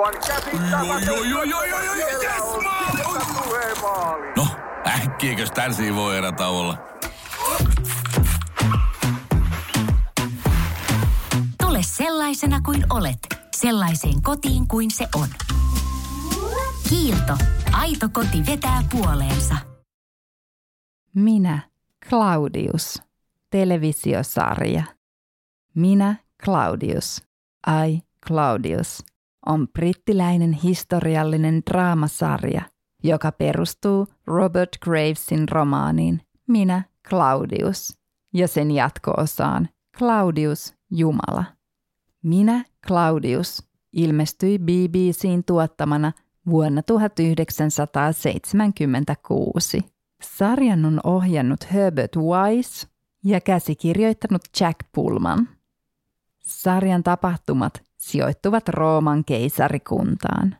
Aivan yes, maali! No, äkkiäkös tän voi erätä olla? Tule sellaisena kuin olet, sellaiseen kotiin kuin se on. Kiilto. Aito koti vetää puoleensa. Minä, Claudius. Televisiosarja. Minä, Claudius. I, Claudius. On brittiläinen historiallinen draamasarja, joka perustuu Robert Gravesin romaaniin Minä, Claudius ja sen jatko-osaan Claudius, Jumala. Minä, Claudius, ilmestyi BBCn tuottamana vuonna 1976. Sarjan on ohjannut Herbert Wise ja käsikirjoittanut Jack Pullman. Sarjan tapahtumat sijoittuvat Rooman keisarikuntaan.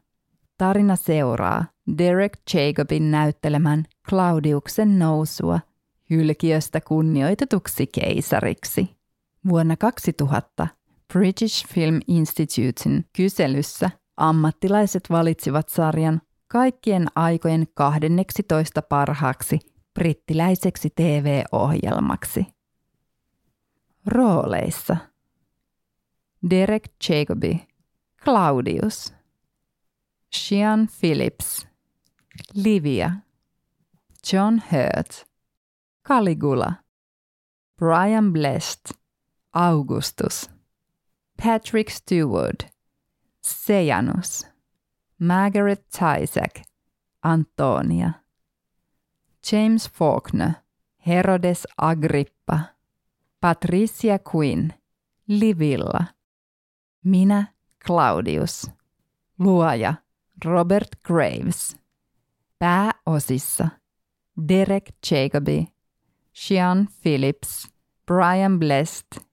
Tarina seuraa Derek Jacobin näyttelemän Claudiuksen nousua hylkiöstä kunnioitetuksi keisariksi. Vuonna 2000 British Film Institutein kyselyssä ammattilaiset valitsivat sarjan kaikkien aikojen 12 parhaaksi brittiläiseksi TV-ohjelmaksi. Rooleissa Derek Jacobi, Claudius, Sean Phillips, Livia, John Hurt, Caligula, Brian Blessed, Augustus, Patrick Stewart, Sejanus, Margaret Tysak, Antonia, James Faulkner, Herodes Agrippa, Patricia Quinn, Livilla, minä Claudius, luoja Robert Graves, pääosissa Derek Jacobi, Sean Phillips, Brian Blessed,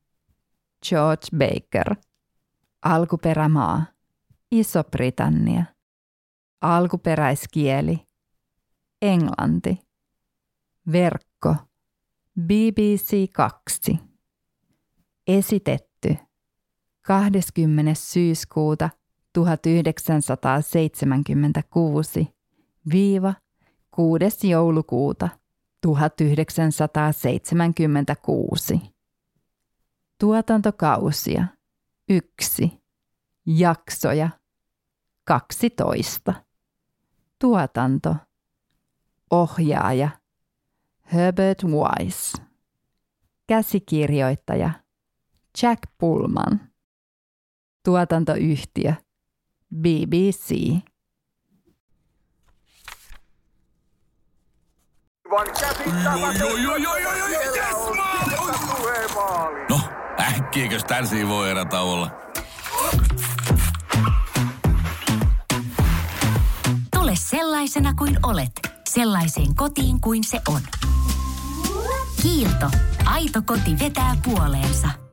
George Baker, alkuperämaa Iso-Britannia, alkuperäiskieli Englanti, verkko BBC 2, esitetty 20. syyskuuta 1976 viiva 6. joulukuuta 1976. Tuotantokausia 1. Jaksoja 12. Tuotanto Ohjaaja Herbert Wise Käsikirjoittaja Jack Pullman Tuotantoyhtiö BBC. No, äkkiäkös tän voi olla? Tule sellaisena kuin olet, sellaiseen kotiin kuin se on. Kiilto. Aito koti vetää puoleensa.